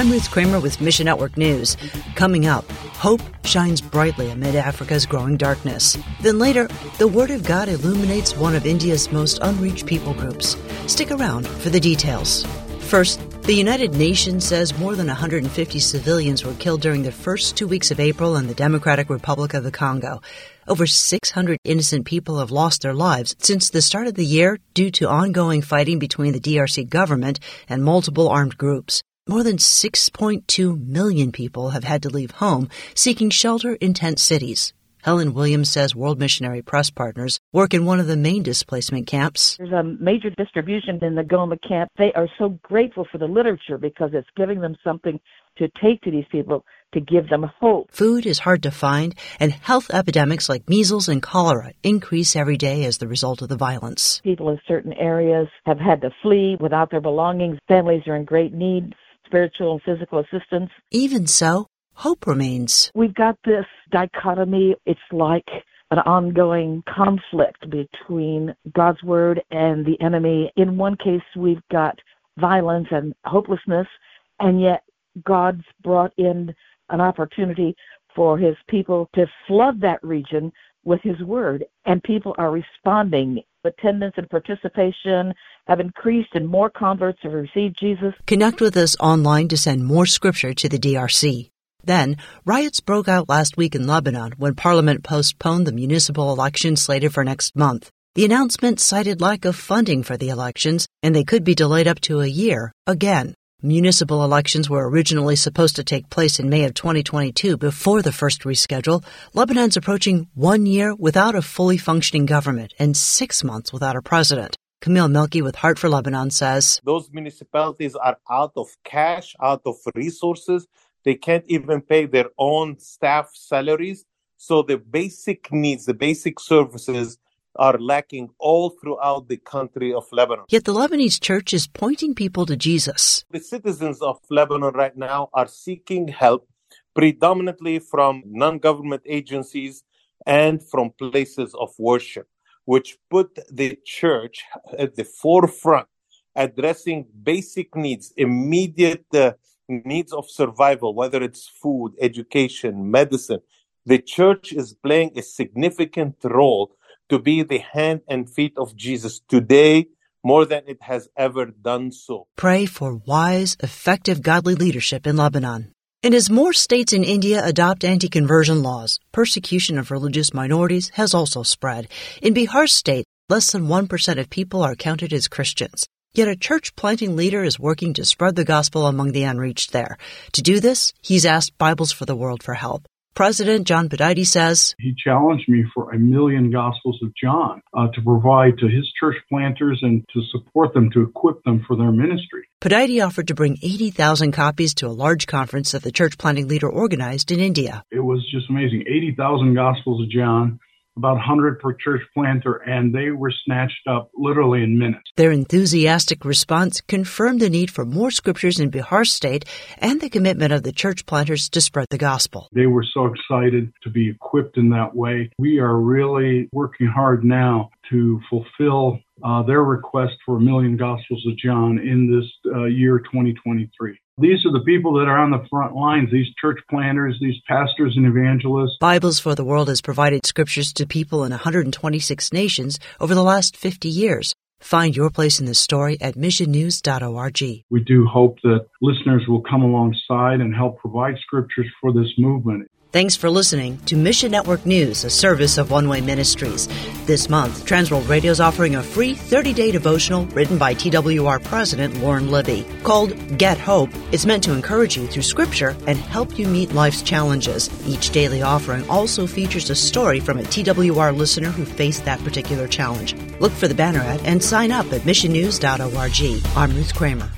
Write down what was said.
I'm Ruth Kramer with Mission Network News. Coming up, hope shines brightly amid Africa's growing darkness. Then later, the Word of God illuminates one of India's most unreached people groups. Stick around for the details. First, the United Nations says more than 150 civilians were killed during the first two weeks of April in the Democratic Republic of the Congo. Over 600 innocent people have lost their lives since the start of the year due to ongoing fighting between the DRC government and multiple armed groups. More than 6.2 million people have had to leave home seeking shelter in tent cities. Helen Williams says World Missionary Press Partners work in one of the main displacement camps. There's a major distribution in the Goma camp. They are so grateful for the literature because it's giving them something to take to these people to give them hope. Food is hard to find, and health epidemics like measles and cholera increase every day as the result of the violence. People in certain areas have had to flee without their belongings. Families are in great need spiritual and physical assistance. Even so, hope remains. We've got this dichotomy. It's like an ongoing conflict between God's word and the enemy. In one case, we've got violence and hopelessness, and yet God's brought in an opportunity for his people to flood that region with his word, and people are responding. Attendance and participation have increased, and more converts have received Jesus. Connect with us online to send more scripture to the DRC. Then, riots broke out last week in Lebanon when Parliament postponed the municipal election slated for next month. The announcement cited lack of funding for the elections, and they could be delayed up to a year again. Municipal elections were originally supposed to take place in May of 2022 before the first reschedule. Lebanon's approaching one year without a fully functioning government and six months without a president. Camille Melki with Heart for Lebanon says Those municipalities are out of cash, out of resources. They can't even pay their own staff salaries. So the basic needs, the basic services are lacking all throughout the country of Lebanon. Yet the Lebanese church is pointing people to Jesus. The citizens of Lebanon right now are seeking help predominantly from non government agencies and from places of worship, which put the church at the forefront, addressing basic needs, immediate uh, needs of survival, whether it's food, education, medicine. The church is playing a significant role to be the hand and feet of Jesus today more than it has ever done so. Pray for wise, effective, godly leadership in Lebanon. And as more states in India adopt anti conversion laws, persecution of religious minorities has also spread. In Bihar state, less than 1% of people are counted as Christians. Yet a church planting leader is working to spread the gospel among the unreached there. To do this, he's asked Bibles for the World for help. President John Pudaite says He challenged me for a million Gospels of John uh, to provide to his church planters and to support them, to equip them for their ministry. Pudaite offered to bring 80,000 copies to a large conference that the church planting leader organized in India. It was just amazing. 80,000 Gospels of John about 100 per church planter, and they were snatched up literally in minutes. Their enthusiastic response confirmed the need for more scriptures in Bihar state and the commitment of the church planters to spread the gospel. They were so excited to be equipped in that way. We are really working hard now to fulfill uh, their request for a million Gospels of John in this uh, year 2023. These are the people that are on the front lines, these church planters, these pastors and evangelists. Bibles for the World has provided scriptures to people in 126 nations over the last 50 years. Find your place in the story at missionnews.org. We do hope that listeners will come alongside and help provide scriptures for this movement. Thanks for listening to Mission Network News, a service of One Way Ministries. This month, Transworld Radio is offering a free 30 day devotional written by TWR President Lauren Libby called Get Hope. It's meant to encourage you through Scripture and help you meet life's challenges. Each daily offering also features a story from a TWR listener who faced that particular challenge. Look for the banner ad and sign up at missionnews.org. I'm Ruth Kramer.